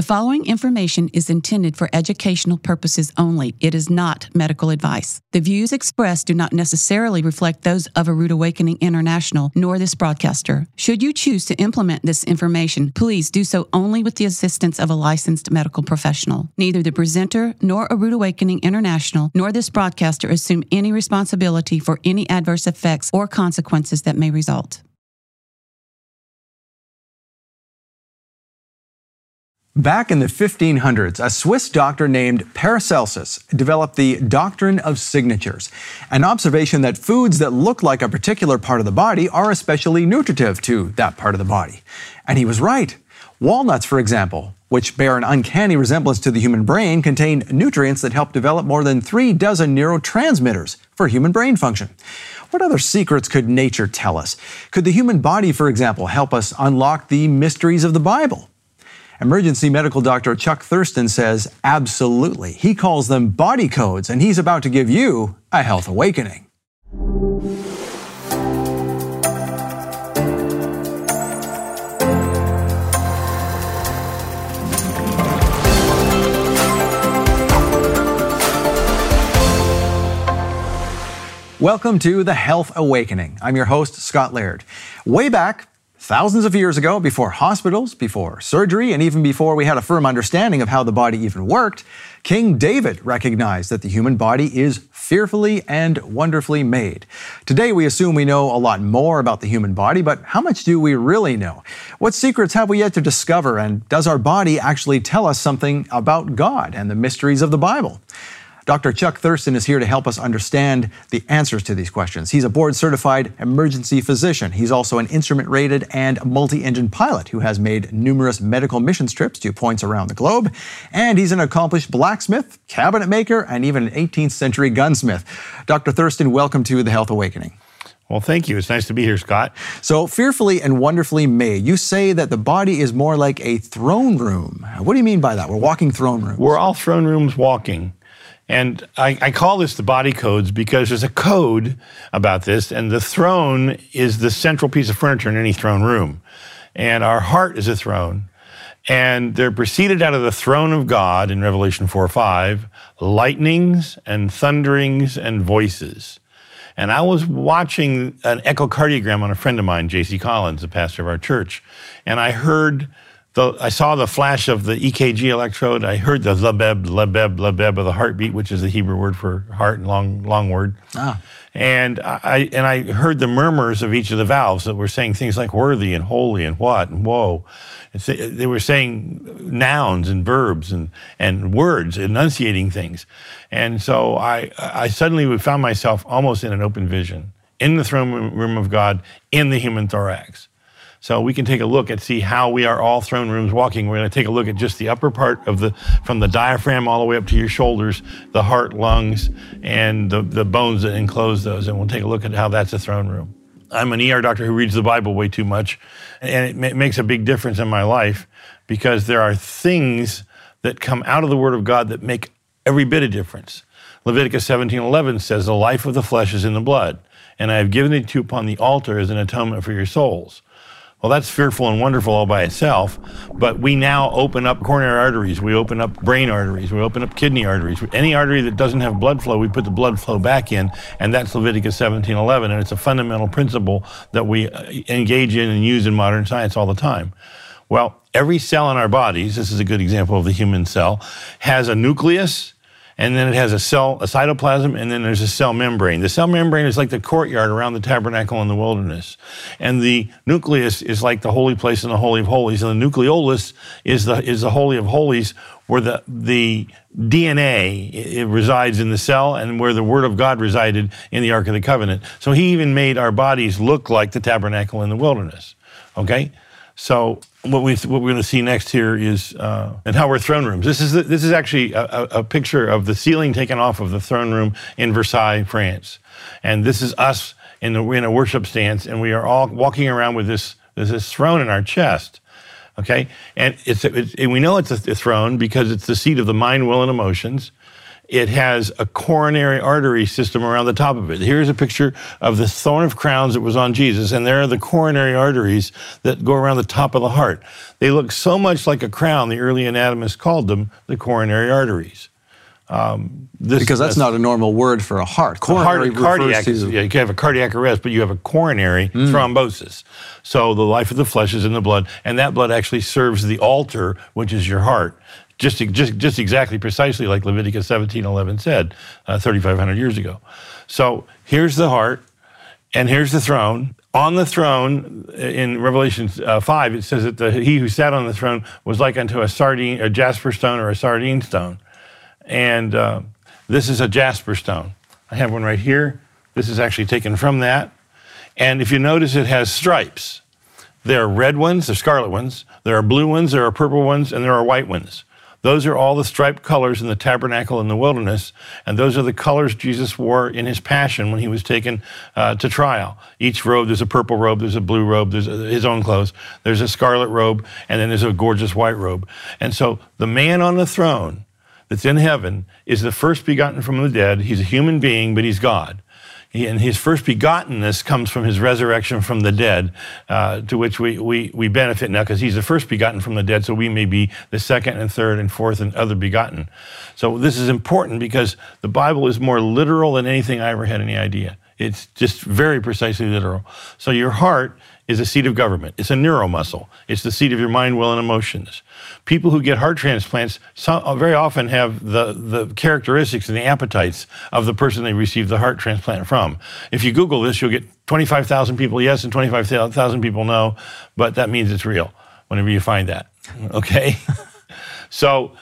The following information is intended for educational purposes only. It is not medical advice. The views expressed do not necessarily reflect those of A Rood Awakening International nor this broadcaster. Should you choose to implement this information, please do so only with the assistance of a licensed medical professional. Neither the presenter nor A Rood Awakening International nor this broadcaster assume any responsibility for any adverse effects or consequences that may result. Back in the 1500s, a Swiss doctor named Paracelsus developed the doctrine of signatures, an observation that foods that look like a particular part of the body are especially nutritive to that part of the body. And he was right. Walnuts, for example, which bear an uncanny resemblance to the human brain, contain nutrients that help develop more than three dozen neurotransmitters for human brain function. What other secrets could nature tell us? Could the human body, for example, help us unlock the mysteries of the Bible? Emergency medical doctor Chuck Thurston says absolutely. He calls them body codes, and he's about to give you a health awakening. Welcome to the Health Awakening. I'm your host, Scott Laird. Way back, Thousands of years ago, before hospitals, before surgery, and even before we had a firm understanding of how the body even worked, King David recognized that the human body is fearfully and wonderfully made. Today, we assume we know a lot more about the human body, but how much do we really know? What secrets have we yet to discover, and does our body actually tell us something about God and the mysteries of the Bible? Dr. Chuck Thurston is here to help us understand the answers to these questions. He's a board certified emergency physician. He's also an instrument rated and multi engine pilot who has made numerous medical mission trips to points around the globe. And he's an accomplished blacksmith, cabinet maker, and even an 18th century gunsmith. Dr. Thurston, welcome to the Health Awakening. Well, thank you. It's nice to be here, Scott. So, fearfully and wonderfully made, you say that the body is more like a throne room. What do you mean by that? We're walking throne rooms. We're all throne rooms walking. And I, I, call this the body codes because there's a code about this, and the throne is the central piece of furniture in any throne room. And our heart is a throne. And they're preceded out of the throne of God in Revelation 4 5, lightnings and thunderings and voices. And I was watching an echocardiogram on a friend of mine, J.C. Collins, the pastor of our church, and I heard the, I saw the flash of the EKG electrode. I heard the labeb, labeb, labeb of the heartbeat, which is the Hebrew word for heart and long, long word. Ah. And I and I heard the murmurs of each of the valves that were saying things like worthy and holy and what and whoa. they were saying nouns and verbs and, and words, enunciating things. And so I, I suddenly found myself almost in an open vision in the throne room of God in the human thorax. So we can take a look and see how we are all throne rooms walking. We're going to take a look at just the upper part of the, from the diaphragm all the way up to your shoulders, the heart, lungs, and the, the bones that enclose those. And we'll take a look at how that's a throne room. I'm an ER doctor who reads the Bible way too much, and it ma- makes a big difference in my life because there are things that come out of the Word of God that make every bit of difference. Leviticus 17:11 says, "The life of the flesh is in the blood, and I have given it to you upon the altar as an atonement for your souls." Well, that's fearful and wonderful all by itself. But we now open up coronary arteries, we open up brain arteries, we open up kidney arteries. Any artery that doesn't have blood flow, we put the blood flow back in, and that's Leviticus 17:11. And it's a fundamental principle that we uh, engage in and use in modern science all the time. Well, every cell in our bodies, this is a good example of the human cell, has a nucleus and then it has a cell, a cytoplasm, and then there's a cell membrane. The cell membrane is like the courtyard around the tabernacle in the wilderness. And the nucleus is like the holy place in the Holy of Holies. And the nucleolus is the, is the Holy of Holies where the, the DNA it resides in the cell and where the Word of God resided in the Ark of the Covenant. So he even made our bodies look like the tabernacle in the wilderness. Okay? So what we what we're going to see next here is uh, and how we're throne rooms. This is this is actually a, a, picture of the ceiling taken off of the throne room in Versailles, France, and this is us in the in a worship stance, and we are all walking around with this this throne in our chest. Okay, and it's, it's and we know it's a throne because it's the seat of the mind, will, and emotions. It has a coronary artery system around the top of it. Here's a picture of the thorn of crowns that was on Jesus, and there are the coronary arteries that go around the top of the heart. They look so much like a crown, the early anatomists called them the coronary arteries. Um, this, because that's, that's, not a normal word for a heart. Coronary heart, cardiac, to, yeah, you can have a cardiac arrest, but you have a coronary mm. thrombosis. So the life of the flesh is in the blood, and that blood actually serves the altar, which is your heart. Just, just, just exactly precisely like Leviticus 17:11 said, uh, 3,500 years ago. So here's the heart, and here's the throne. On the throne, in Revelation uh, 5, it says that the, he who sat on the throne was like unto a sardine, a jasper stone, or a sardine stone. And uh, this is a jasper stone. I have one right here. This is actually taken from that. And if you notice, it has stripes. There are red ones, there are scarlet ones, there are blue ones, there are purple ones, and there are white ones. Those are all the striped colors in the tabernacle in the wilderness, and those are the colors Jesus wore in his passion when he was taken uh, to trial. Each robe, there's a purple robe, there's a blue robe, there's a, his own clothes, there's a scarlet robe, and then there's a gorgeous white robe. And so the man on the throne that's in heaven is the first begotten from the dead. He's a human being, but he's God. And his first begottenness comes from his resurrection from the dead, uh, to which we, we, we benefit now because he's the first begotten from the dead, so we may be the second and third and fourth and other begotten. So this is important because the Bible is more literal than anything I ever had any idea. It's just very precisely literal. So your heart is a seat of government. It's a neuromuscle. It's the seat of your mind, will, and emotions. People who get heart transplants uh, very often have the, the characteristics and the appetites of the person they received the heart transplant from. If you Google this, you'll get 25,000 people yes and 25,000 people no, but that means it's real whenever you find that. Okay? so,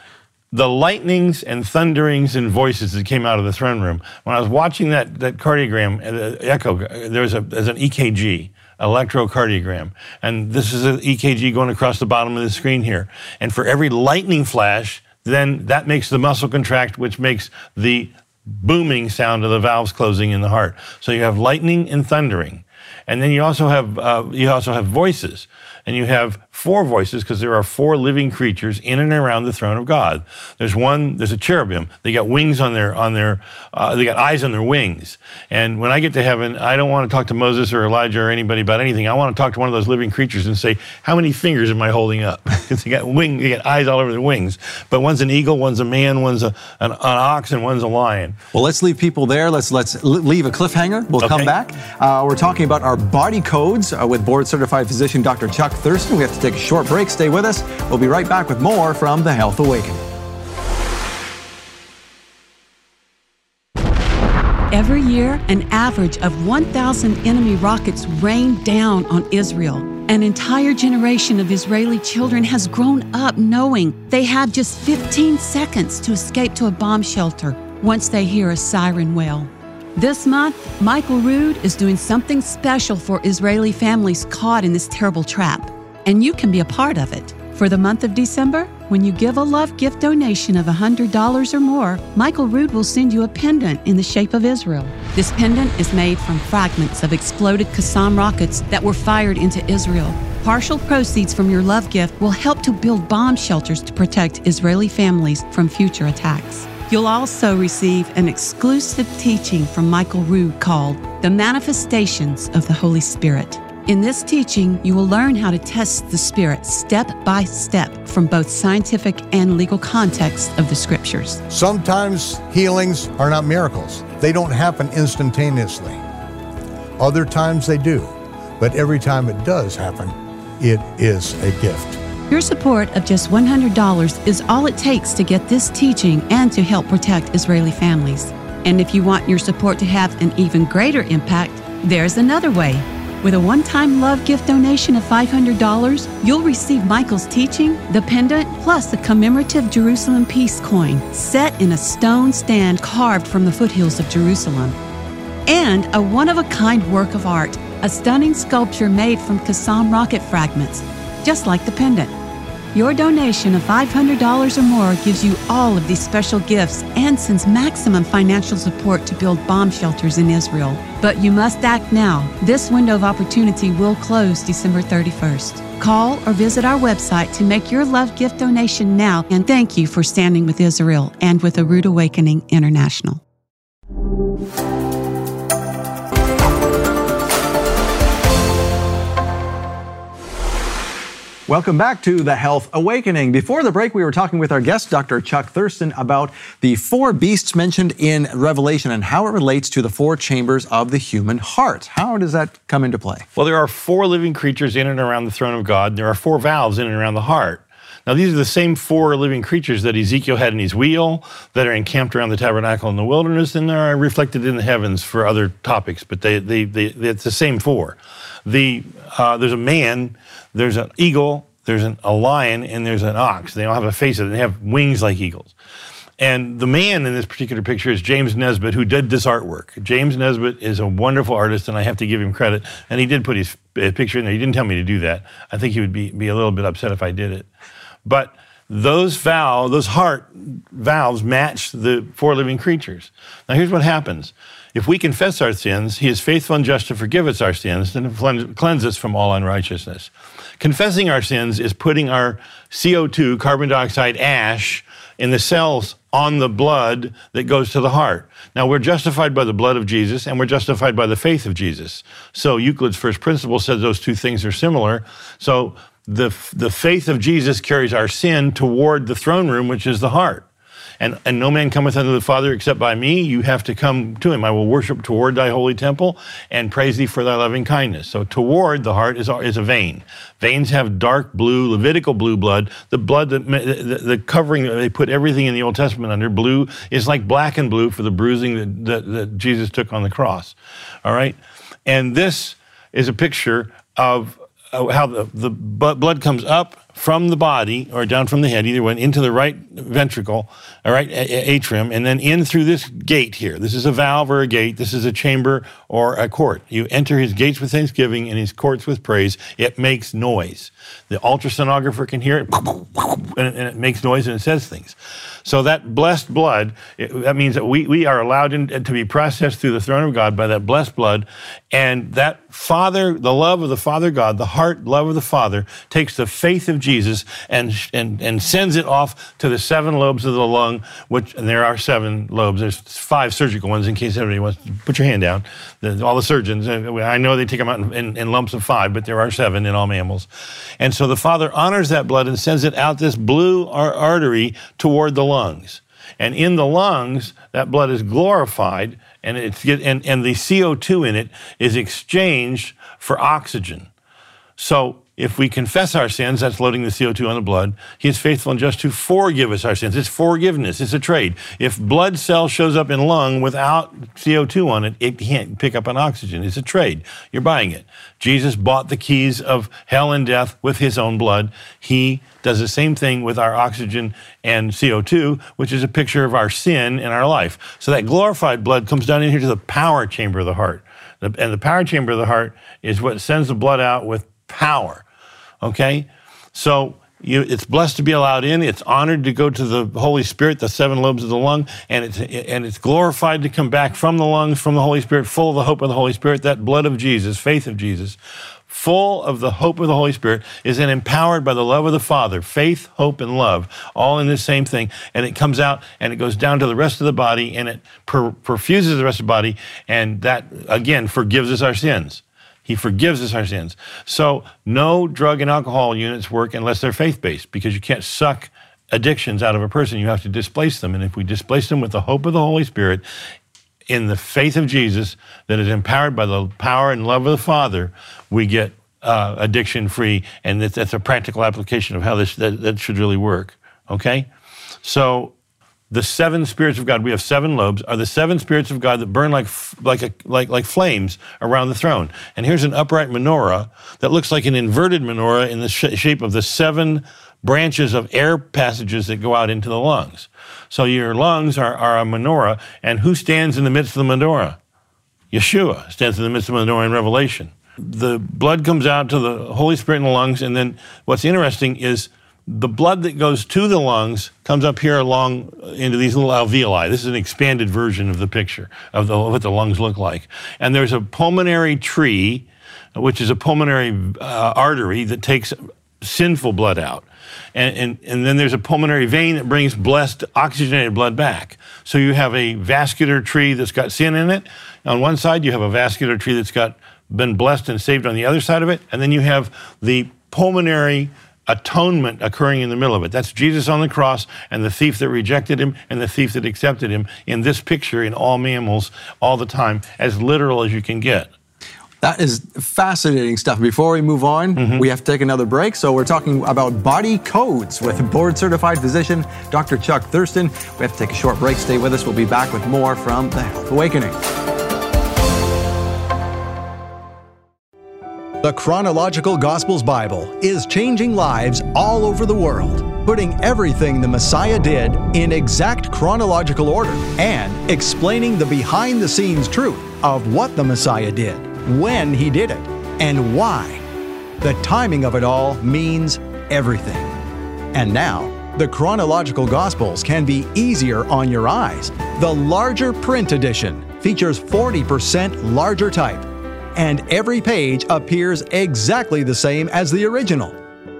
the lightnings and thunderings and voices that came out of the throne room. When I was watching that, that cardiogram, uh, echo, there was, a, there's an EKG electrocardiogram. And this is an EKG going across the bottom of the screen here. And for every lightning flash, then that makes the muscle contract, which makes the booming sound of the valves closing in the heart. So you have lightning and thundering. And then you also have, uh, you also have voices and you have four voices because there are four living creatures in and around the throne of God. There's one, there's a cherubim. They got wings on their, on their, uh, they got eyes on their wings. And when I get to heaven, I don't want to talk to Moses or Elijah or anybody about anything. I want to talk to one of those living creatures and say, how many fingers am I holding up? Because they got wing, they got eyes all over their wings. But one's an eagle, one's a man, one's a, an, an ox, and one's a lion. Well, let's leave people there. Let's let's leave a cliffhanger. We'll okay. come back. Uh, we're talking about our body codes uh, with board certified physician Dr. Chuck Thurston. We have to take a short break. Stay with us. We'll be right back with more from the Health Awakening. Every year, an average of 1,000 enemy rockets rain down on Israel. An entire generation of Israeli children has grown up knowing they have just 15 seconds to escape to a bomb shelter once they hear a siren wail. This month, Michael Rood is doing something special for Israeli families caught in this terrible trap and you can be a part of it. For the month of December, when you give a love gift donation of $100 or more, Michael Rood will send you a pendant in the shape of Israel. This pendant is made from fragments of exploded Qassam rockets that were fired into Israel. Partial proceeds from your love gift will help to build bomb shelters to protect Israeli families from future attacks. You'll also receive an exclusive teaching from Michael Rood called The Manifestations of the Holy Spirit. In this teaching, you will learn how to test the Spirit step by step from both scientific and legal context of the Scriptures. Sometimes healings are not miracles, they don't happen instantaneously. Other times they do, but every time it does happen, it is a gift. Your support of just $100 is all it takes to get this teaching and to help protect Israeli families. And if you want your support to have an even greater impact, there's another way. With a one time love gift donation of $500, you'll receive Michael's teaching, the pendant, plus a commemorative Jerusalem peace coin set in a stone stand carved from the foothills of Jerusalem. And a one of a kind work of art, a stunning sculpture made from Qassam rocket fragments, just like the pendant. Your donation of $500 or more gives you all of these special gifts and sends maximum financial support to build bomb shelters in Israel. But you must act now. This window of opportunity will close December 31st. Call or visit our website to make your love gift donation now. And thank you for standing with Israel and with A Rood Awakening International. Welcome back to the Health Awakening. Before the break, we were talking with our guest, Dr. Chuck Thurston, about the four beasts mentioned in Revelation and how it relates to the four chambers of the human heart. How does that come into play? Well, there are four living creatures in and around the throne of God, and there are four valves in and around the heart. Now, these are the same four living creatures that Ezekiel had in his wheel, that are encamped around the tabernacle in the wilderness, and are reflected in the heavens for other topics, but they, they, they, it's the same four. The, uh, there's a man there's an eagle, there's an, a lion, and there's an ox. They all have a face, they have wings like eagles. And the man in this particular picture is James Nesbit, who did this artwork. James Nesbit is a wonderful artist, and I have to give him credit. And he did put his picture in there. He didn't tell me to do that. I think he would be, be a little bit upset if I did it. But those valve, those heart valves match the four living creatures. Now, here's what happens. If we confess our sins, he is faithful and just to forgive us our sins and cleanse us from all unrighteousness. Confessing our sins is putting our CO2, carbon dioxide ash, in the cells on the blood that goes to the heart. Now, we're justified by the blood of Jesus and we're justified by the faith of Jesus. So, Euclid's first principle says those two things are similar. So, the, the faith of Jesus carries our sin toward the throne room, which is the heart and, and no man cometh unto the Father except by me. You have to come to him. I will worship toward thy holy temple and praise thee for thy loving kindness. So toward the heart is, is a vein. Veins have dark blue, Levitical blue blood. The blood, that, the, the covering, they put everything in the Old Testament under blue is like black and blue for the bruising that, that, that Jesus took on the cross. All right? And this is a picture of how the, the blood comes up from the body or down from the head, either one, into the right ventricle, all right, atrium, and then in through this gate here. This is a valve or a gate. This is a chamber or a court. You enter his gates with thanksgiving and his courts with praise. It makes noise. The ultrasonographer can hear it, and it makes noise and it says things. So that blessed blood, it, that means that we, we are allowed in, to be processed through the throne of God by that blessed blood. And that Father, the love of the Father God, the heart love of the Father, takes the faith of Jesus and, and, and sends it off to the seven lobes of the lung, which, and there are seven lobes. There's five surgical ones in case anybody wants to put your hand down. The, all the surgeons, uh, I know they take them out in, in, in lumps of five, but there are seven in all mammals. And so the Father honors that blood and sends it out this blue artery toward the lungs. And in the lungs, that blood is glorified, and, it's and, and the CO2 in it is exchanged for oxygen. So if we confess our sins, that's loading the CO2 on the blood. He is faithful and just to forgive us our sins. It's forgiveness. It's a trade. If blood cell shows up in lung without CO2 on it, it can't pick up an oxygen. It's a trade. You're buying it. Jesus bought the keys of hell and death with his own blood. He does the same thing with our oxygen and CO2, which is a picture of our sin in our life. So that glorified blood comes down in here to the power chamber of the heart. And the power chamber of the heart is what sends the blood out with power. Okay? So you, it's blessed to be allowed in. It's honored to go to the Holy Spirit, the seven lobes of the lung, and it's and it's glorified to come back from the lungs, from the Holy Spirit, full of the hope of the Holy Spirit. That blood of Jesus, faith of Jesus, full of the hope of the Holy Spirit, is then empowered by the love of the Father. Faith, hope, and love, all in the same thing, and it comes out and it goes down to the rest of the body, and it per- perfuses the rest of the body, and that again forgives us our sins. He forgives us our sins. So no drug and alcohol units work unless they're faith based because you can't suck addictions out of a person. You have to displace them. And if we displace them with the hope of the Holy Spirit, in the faith of Jesus that is empowered by the power and love of the Father, we get uh, addiction free. And that's, that's, a practical application of how this that, that should really work. Okay? So the seven spirits of God, we have seven lobes, are the seven spirits of God that burn like, like, a, like, like flames around the throne. And here's an upright menorah that looks like an inverted menorah in the sh- shape of the seven branches of air passages that go out into the lungs. So your lungs are, are a menorah, and who stands in the midst of the menorah? Yeshua stands in the midst of the menorah in Revelation. The blood comes out to the Holy Spirit in the lungs, and then what's interesting is the blood that goes to the lungs comes up here along into these little alveoli. This is an expanded version of the picture of, the, of what the lungs look like. And there's a pulmonary tree, which is a pulmonary uh, artery that takes sinful blood out. And, and, and then there's a pulmonary vein that brings blessed oxygenated blood back. So you have a vascular tree that's got sin in it. On one side, you have a vascular tree that's got been blessed and saved on the other side of it. And then you have the pulmonary atonement occurring in the middle of it. That's Jesus on the cross and the thief that rejected him and the thief that accepted him in this picture in all mammals all the time, as literal as you can get. That is fascinating stuff. Before we move on, mm-hmm. we have to take another break. So, we're talking about body codes with board certified physician Dr. Chuck Thurston. We have to take a short break. Stay with us. We'll be back with more from The Health Awakening. The Chronological Gospels Bible is changing lives all over the world, putting everything the Messiah did in exact chronological order and explaining the behind the scenes truth of what the Messiah did, when he did it, and why. The timing of it all means everything. And now, the chronological Gospels can be easier on your eyes. The larger print edition features 40% larger type and every page appears exactly the same as the original,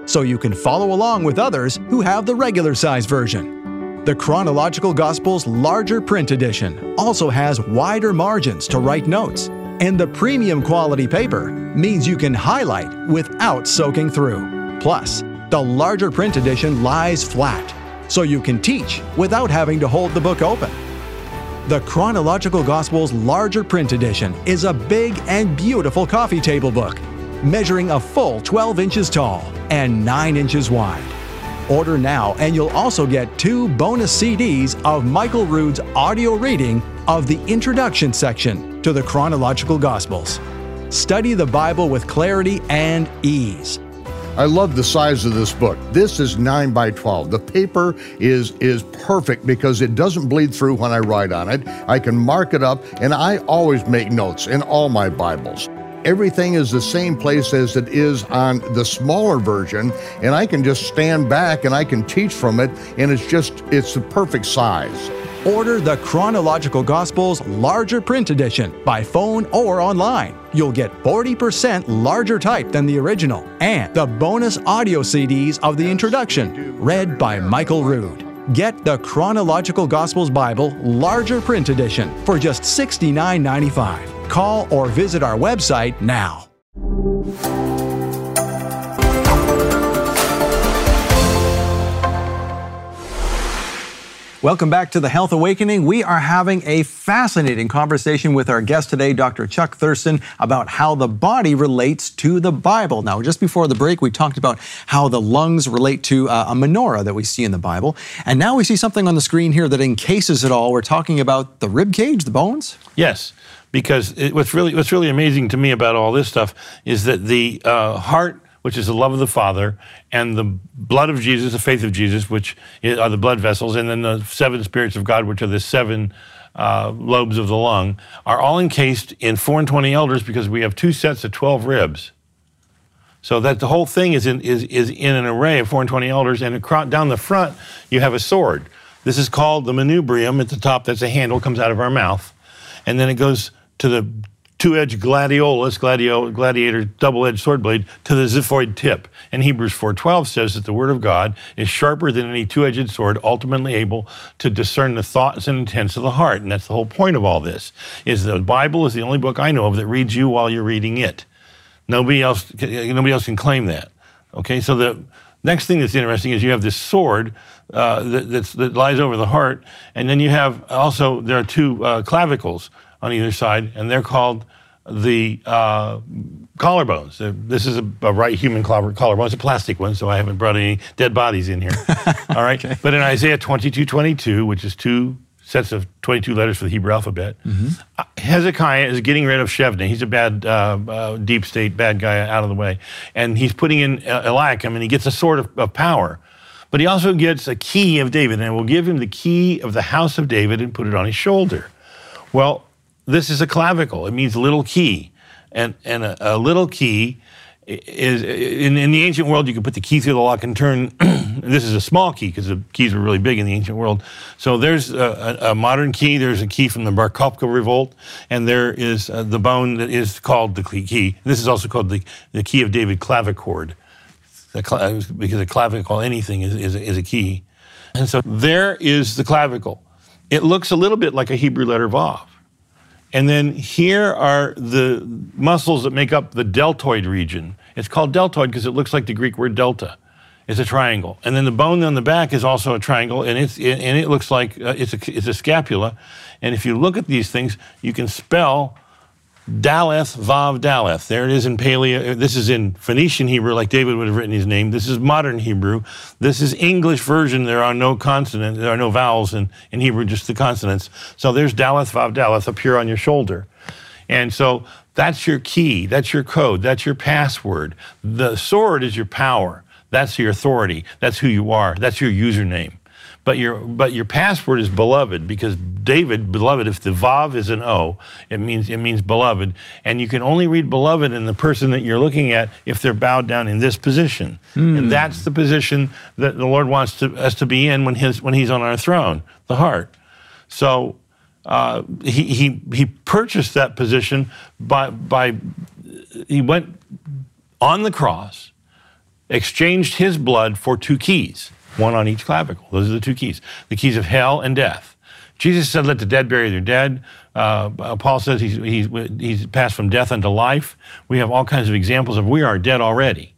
so you can follow along with others who have the regular size version. The Chronological Gospels larger print edition also has wider margins to write notes, and the premium quality paper means you can highlight without soaking through. Plus, the larger print edition lies flat, so you can teach without having to hold the book open. The Chronological Gospels larger print edition is a big and beautiful coffee table book, measuring a full 12 inches tall and 9 inches wide. Order now, and you'll also get two bonus CDs of Michael Rood's audio reading of the introduction section to the Chronological Gospels. Study the Bible with clarity and ease I love the size of this book. This is 9 by 12. The paper is, is perfect because it doesn't bleed through when I write on it. I can mark it up, and I always make notes in all my Bibles. Everything is the same place as it is on the smaller version, and I can just stand back and I can teach from it, and it's just, it's the perfect size. Order the Chronological Gospels larger print edition by phone or online. You'll get 40% larger type than the original and the bonus audio CDs of the introduction, read by Michael Rood. Get the Chronological Gospels Bible larger print edition for just $69.95. Call or visit our website now. Welcome back to the Health Awakening. We are having a fascinating conversation with our guest today, Dr. Chuck Thurston, about how the body relates to the Bible. Now, just before the break, we talked about how the lungs relate to uh, a menorah that we see in the Bible. And now we see something on the screen here that encases it all. We're talking about the rib cage, the bones? Yes because it, what's really what's really amazing to me about all this stuff is that the uh, heart which is the love of the Father, and the blood of Jesus, the faith of Jesus, which are the blood vessels, and then the seven spirits of God, which are the seven uh, lobes of the lung, are all encased in four and twenty elders because we have two sets of twelve ribs. So that the whole thing is in is is in an array of four and twenty elders, and across, down the front you have a sword. This is called the manubrium. At the top, that's a handle comes out of our mouth, and then it goes to the two-edged gladiolus, gladio, gladiator, double-edged sword blade, to the xiphoid tip. And Hebrews 4.12 says that the word of God is sharper than any two-edged sword, ultimately able to discern the thoughts and intents of the heart. And that's the whole point of all this, is the Bible is the only book I know of that reads you while you're reading it. Nobody else, nobody else can claim that. Okay, so the next thing that's interesting is you have this sword uh, that, that, lies over the heart, and then you have also, there are two uh, clavicles on either side, and they're called the uh, collarbones. This is a, a, right human collarbone. It's a plastic one, so I haven't brought any dead bodies in here. All right. Okay. But in Isaiah 22 22, which is two sets of 22 letters for the Hebrew alphabet, mm-hmm. Uh, Hezekiah is getting rid of Shebna. He's a bad, uh, uh, deep state bad guy out of the way. And he's putting in Eliakim, and he gets a sword of, of power. But he also gets a key of David, and will give him the key of the house of David and put it on his shoulder. Well, this is a clavicle. It means little key. And, and a, a little key is in, in the ancient world, you could put the key through the lock and turn. this is a small key because the keys were really big in the ancient world. So there's a, a, a modern key. There's a key from the Bar Kokhba revolt, and there is uh, the bone that is called the key. This is also called the, the key of David clavichord, cl- because a clavicle, anything, is, is, is a key. And so there is the clavicle. It looks a little bit like a Hebrew letter Vav. And then here are the muscles that make up the deltoid region. It's called deltoid because it looks like the Greek word delta. It's a triangle. And then the bone on the back is also a triangle, and, it's, and it looks like uh, it's, a, it's a scapula. And if you look at these things, you can spell Daleth Vav Daleth. There it is in Paleo. Uh, this is in Phoenician Hebrew, like David would have written his name. This is modern Hebrew. This is English version. There are no consonants. There are no vowels in, in Hebrew, just the consonants. So there's Daleth Vav Daleth up here on your shoulder. And so that's your key. That's your code. That's your password. The sword is your power. That's your authority. That's who you are. That's your username. But your but your password is beloved because David, beloved, if the Vav is an O, it means it means beloved. And you can only read beloved in the person that you're looking at if they're bowed down in this position. Mm. And that's the position that the Lord wants to, us to be in when his when he's on our throne, the heart. So uh, he, he he purchased that position by by he went on the cross, exchanged his blood for two keys one on each clavicle. Those are the two keys the keys of hell and death. Jesus said, Let the dead bury their dead. Uh, Paul says he's, he's, he's passed from death unto life. We have all kinds of examples of we are dead already.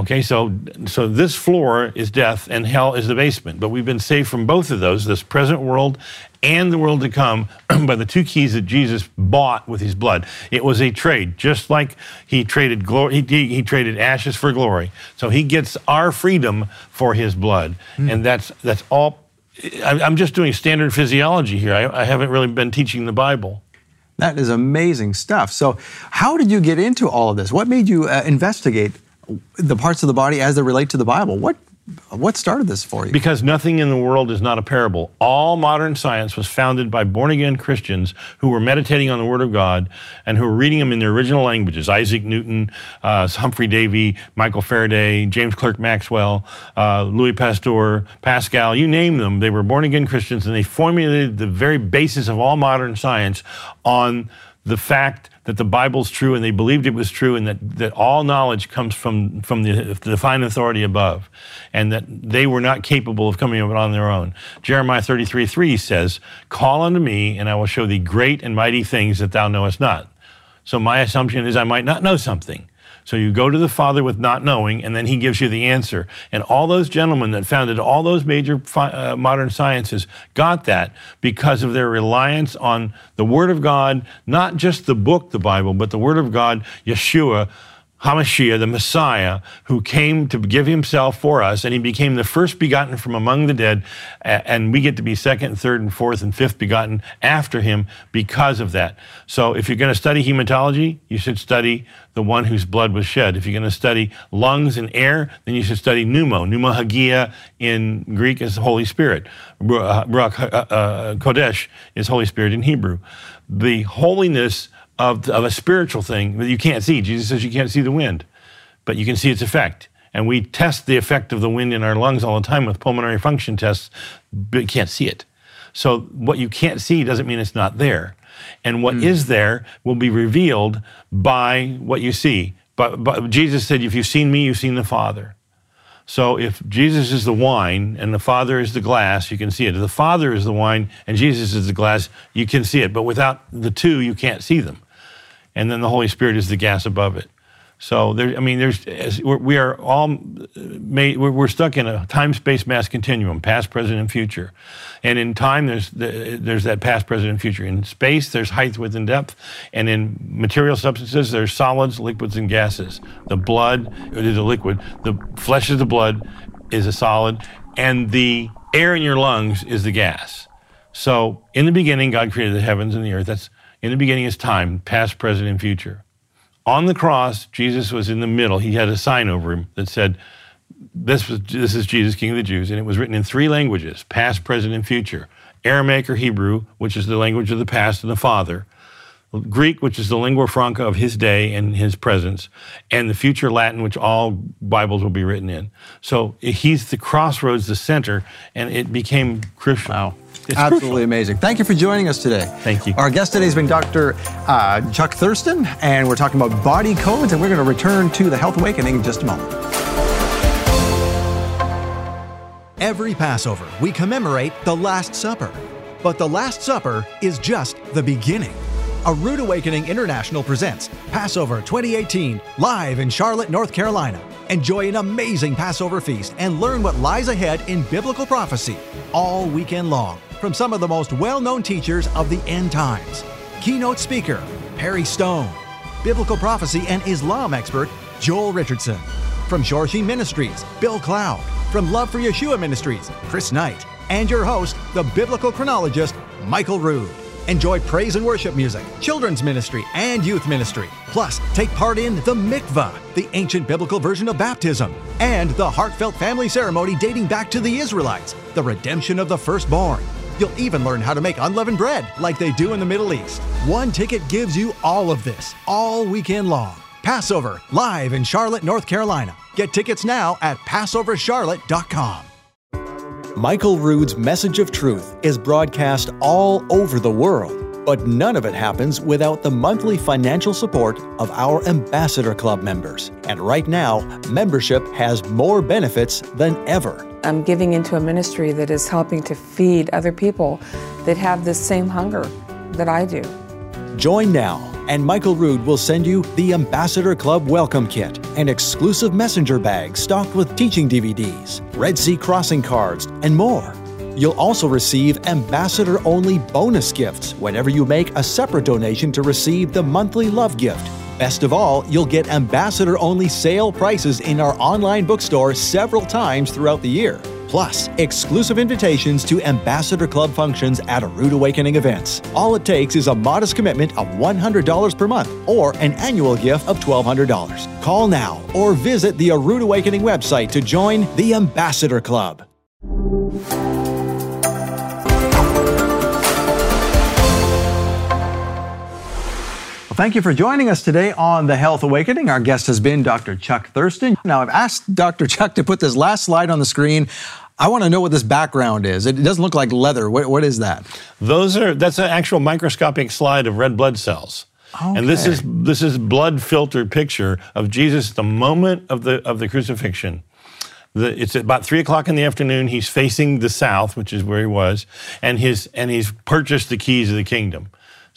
Okay, so so this floor is death and hell is the basement. But we've been saved from both of those, this present world and the world to come, by the two keys that Jesus bought with his blood. It was a trade, just like he traded glory, he, he traded ashes for glory. So he gets our freedom for his blood, mm. and that's that's all. I'm just doing standard physiology here. I, I haven't really been teaching the Bible. That is amazing stuff. So, how did you get into all of this? What made you uh, investigate the parts of the body as they relate to the Bible? What what started this for you? Because nothing in the world is not a parable. All modern science was founded by born again Christians who were meditating on the Word of God and who were reading them in their original languages Isaac Newton, uh, Humphrey Davy, Michael Faraday, James Clerk Maxwell, uh, Louis Pasteur, Pascal, you name them. They were born again Christians and they formulated the very basis of all modern science on the fact that the Bible's true and they believed it was true and that, that all knowledge comes from, from the, the divine authority above and that they were not capable of coming up on their own. Jeremiah 33 3 says, Call unto me and I will show thee great and mighty things that thou knowest not. So my assumption is I might not know something. So you go to the Father with not knowing, and then He gives you the answer. And all those gentlemen that founded all those major uh, modern sciences got that because of their reliance on the Word of God, not just the book, the Bible, but the Word of God, Yeshua, Hamashiach, the Messiah, who came to give himself for us, and he became the first begotten from among the dead, and we get to be second, third, and fourth, and fifth begotten after him because of that. So if you're going to study hematology, you should study the one whose blood was shed. If you're going to study lungs and air, then you should study pneumo. Pneumahagia in Greek is Holy Spirit. Ruach uh, uh, Kodesh is Holy Spirit in Hebrew. The holiness of, of a spiritual thing that you can't see. Jesus says you can't see the wind, but you can see its effect. And we test the effect of the wind in our lungs all the time with pulmonary function tests, but you can't see it. So what you can't see doesn't mean it's not there. And what mm. is there will be revealed by what you see. But, but Jesus said, if you've seen me, you've seen the Father. So if Jesus is the wine and the Father is the glass, you can see it. If the Father is the wine and Jesus is the glass, you can see it. But without the two, you can't see them and then the Holy Spirit is the gas above it. So there, I mean, there's we are all made. We're stuck in a time-space mass continuum, past, present, and future. And in time, there's there's that past, present, and future. In space, there's height, width, and depth. And in material substances, there's solids, liquids, and gases. The blood is a liquid. The flesh is the blood, is a solid, and the air in your lungs is the gas. So in the beginning, God created the heavens and the earth. That's in the beginning is time, past, present, and future. On the cross, Jesus was in the middle. He had a sign over him that said, this, was, this is Jesus, King of the Jews. And it was written in three languages past, present, and future Aramaic or Hebrew, which is the language of the past and the Father, Greek, which is the lingua franca of his day and his presence, and the future Latin, which all Bibles will be written in. So he's the crossroads, the center, and it became crucial. Wow. It's Absolutely crucial. amazing. Thank you for joining us today. Thank you. Our guest today has been Dr. Uh, Chuck Thurston, and we're talking about body codes, and we're going to return to the Health Awakening in just a moment. Every Passover, we commemorate the Last Supper. But the Last Supper is just the beginning. A Rood Awakening International presents Passover 2018 live in Charlotte, North Carolina. Enjoy an amazing Passover feast and learn what lies ahead in biblical prophecy all weekend long from some of the most well known teachers of the end times. Keynote speaker Perry Stone, biblical prophecy and Islam expert Joel Richardson. From Shoreshim Ministries, Bill Cloud. From Love for Yeshua Ministries, Chris Knight. And your host, the biblical chronologist, Michael Rood. Enjoy praise and worship music, children's ministry, and youth ministry. Plus, take part in the mikvah, the ancient biblical version of baptism, and the heartfelt family ceremony dating back to the Israelites, the redemption of the firstborn. You'll even learn how to make unleavened bread like they do in the Middle East. One ticket gives you all of this, all weekend long. Passover, live in Charlotte, North Carolina. Get tickets now at PassoverCharlotte.com. Michael Rood's message of truth is broadcast all over the world, but none of it happens without the monthly financial support of our Ambassador Club members. And right now, membership has more benefits than ever. I'm giving into a ministry that is helping to feed other people that have this same hunger that I do. Join now, and Michael Rood will send you the Ambassador Club Welcome Kit, an exclusive messenger bag stocked with teaching DVDs, Red Sea crossing cards, and more. You'll also receive ambassador only bonus gifts whenever you make a separate donation to receive the monthly love gift. Best of all, you'll get ambassador only sale prices in our online bookstore several times throughout the year. Plus, exclusive invitations to Ambassador Club functions at a Rood Awakening events. All it takes is a modest commitment of $100 per month or an annual gift of $1,200. Call now or visit the A Rood Awakening website to join the Ambassador Club. Thank you for joining us today on the Health Awakening. Our guest has been Dr. Chuck Thurston. Now, I've asked Dr. Chuck to put this last slide on the screen. I want to know what this background is. It doesn't look like leather. What, what is that? Those are that's an actual microscopic slide of red blood cells. And this is this is blood filtered picture of Jesus at the moment of the of the crucifixion. The, it's about three o'clock in the afternoon. He's facing the south, which is where he was, and his and he's purchased the keys of the kingdom.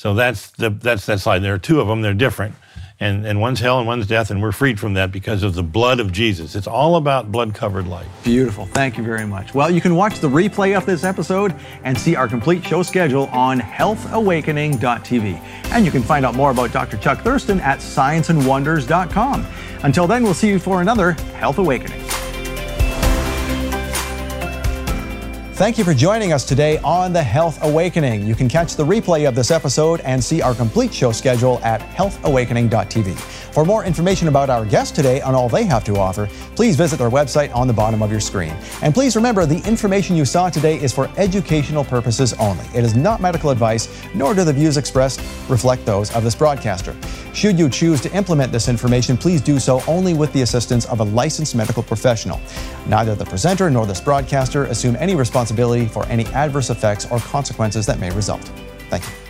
So that's the that's that slide. There are two of them. They're different, and and one's hell and one's death, and we're freed from that because of the blood of Jesus. It's all about blood covered life. Beautiful. Thank you very much. Well, you can watch the replay of this episode and see our complete show schedule on healthawakening.tv. And you can find out more about Dr. Chuck Thurston at scienceandwonders.com. Until then, we'll see you for another Health Awakening. Thank you for joining us today on the Health Awakening. You can catch the replay of this episode and see our complete show schedule at healthawakening.tv. For more information about our guests today and all they have to offer, please visit their website on the bottom of your screen. And please remember the information you saw today is for educational purposes only. It is not medical advice, nor do the views expressed reflect those of this broadcaster. Should you choose to implement this information, please do so only with the assistance of a licensed medical professional. Neither the presenter nor this broadcaster assume any responsibility for any adverse effects or consequences that may result. Thank you.